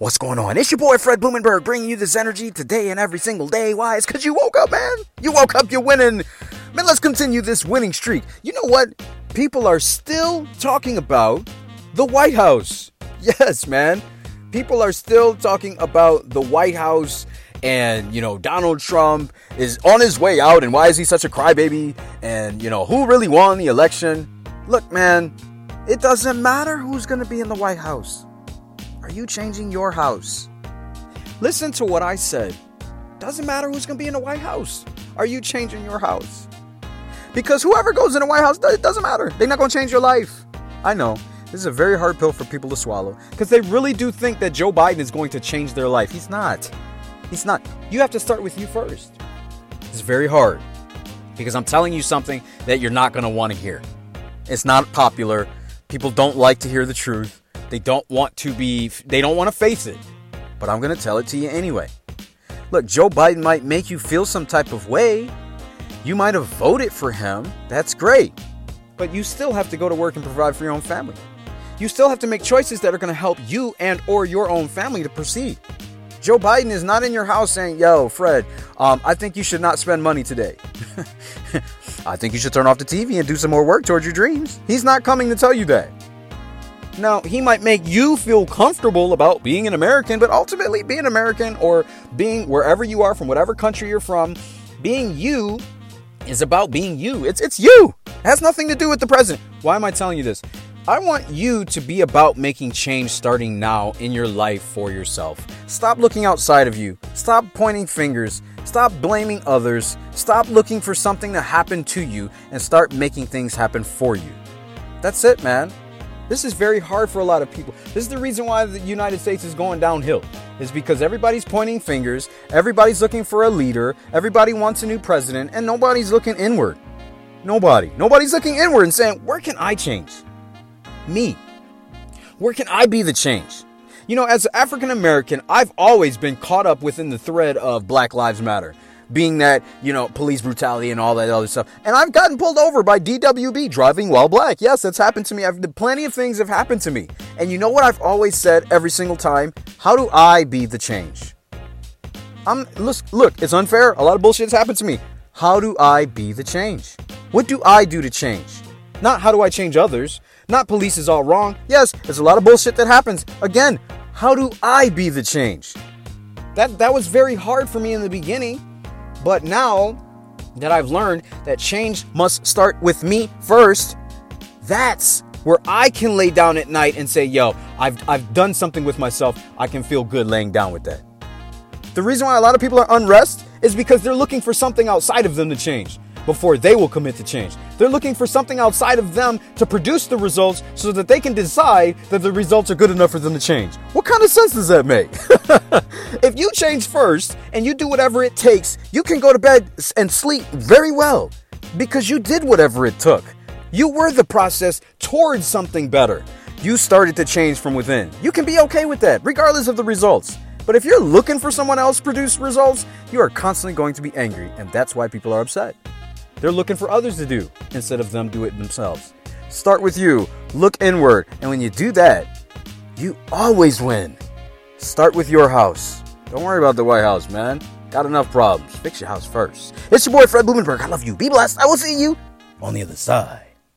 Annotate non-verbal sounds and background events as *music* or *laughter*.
What's going on? It's your boy Fred Blumenberg bringing you this energy today and every single day. Why? It's because you woke up, man. You woke up, you're winning. Man, let's continue this winning streak. You know what? People are still talking about the White House. *laughs* Yes, man. People are still talking about the White House and, you know, Donald Trump is on his way out and why is he such a crybaby? And, you know, who really won the election? Look, man, it doesn't matter who's going to be in the White House. Are you changing your house? Listen to what I said. Doesn't matter who's going to be in the White House. Are you changing your house? Because whoever goes in the White House, it doesn't matter. They're not going to change your life. I know. This is a very hard pill for people to swallow because they really do think that Joe Biden is going to change their life. He's not. He's not. You have to start with you first. It's very hard because I'm telling you something that you're not going to want to hear. It's not popular. People don't like to hear the truth. They don't want to be, they don't want to face it. But I'm going to tell it to you anyway. Look, Joe Biden might make you feel some type of way. You might have voted for him. That's great. But you still have to go to work and provide for your own family. You still have to make choices that are going to help you and or your own family to proceed. Joe Biden is not in your house saying, "Yo, Fred, um, I think you should not spend money today. *laughs* I think you should turn off the TV and do some more work towards your dreams." He's not coming to tell you that. Now, he might make you feel comfortable about being an American, but ultimately, being American or being wherever you are from whatever country you're from, being you is about being you. It's it's you. It has nothing to do with the president. Why am I telling you this? I want you to be about making change starting now in your life for yourself. Stop looking outside of you. Stop pointing fingers. Stop blaming others. Stop looking for something to happen to you and start making things happen for you. That's it, man. This is very hard for a lot of people. This is the reason why the United States is going downhill. Is because everybody's pointing fingers, everybody's looking for a leader, everybody wants a new president, and nobody's looking inward. Nobody. Nobody's looking inward and saying, "Where can I change?" Me. Where can I be the change? You know, as an African American, I've always been caught up within the thread of Black Lives Matter being that, you know, police brutality and all that other stuff. And I've gotten pulled over by DWB driving while black. Yes, that's happened to me. I've plenty of things have happened to me. And you know what I've always said every single time? How do I be the change? I'm look, look, it's unfair. A lot of bullshit has happened to me. How do I be the change? What do I do to change? Not how do I change others? Not police is all wrong. Yes, there's a lot of bullshit that happens. Again, how do I be the change? That that was very hard for me in the beginning but now that I've learned that change must start with me first, that's where I can lay down at night and say, yo, I've, I've done something with myself. I can feel good laying down with that. The reason why a lot of people are unrest is because they're looking for something outside of them to change before they will commit to change. They're looking for something outside of them to produce the results so that they can decide that the results are good enough for them to change. What kind of sense does that make? *laughs* if you change first and you do whatever it takes, you can go to bed and sleep very well because you did whatever it took. You were the process towards something better. You started to change from within. You can be okay with that, regardless of the results. But if you're looking for someone else to produce results, you are constantly going to be angry, and that's why people are upset. They're looking for others to do instead of them do it themselves. Start with you, look inward, and when you do that, you always win. Start with your house. Don't worry about the White House, man. Got enough problems. Fix your house first. It's your boy Fred Blumenberg. I love you. Be blessed. I will see you on the other side.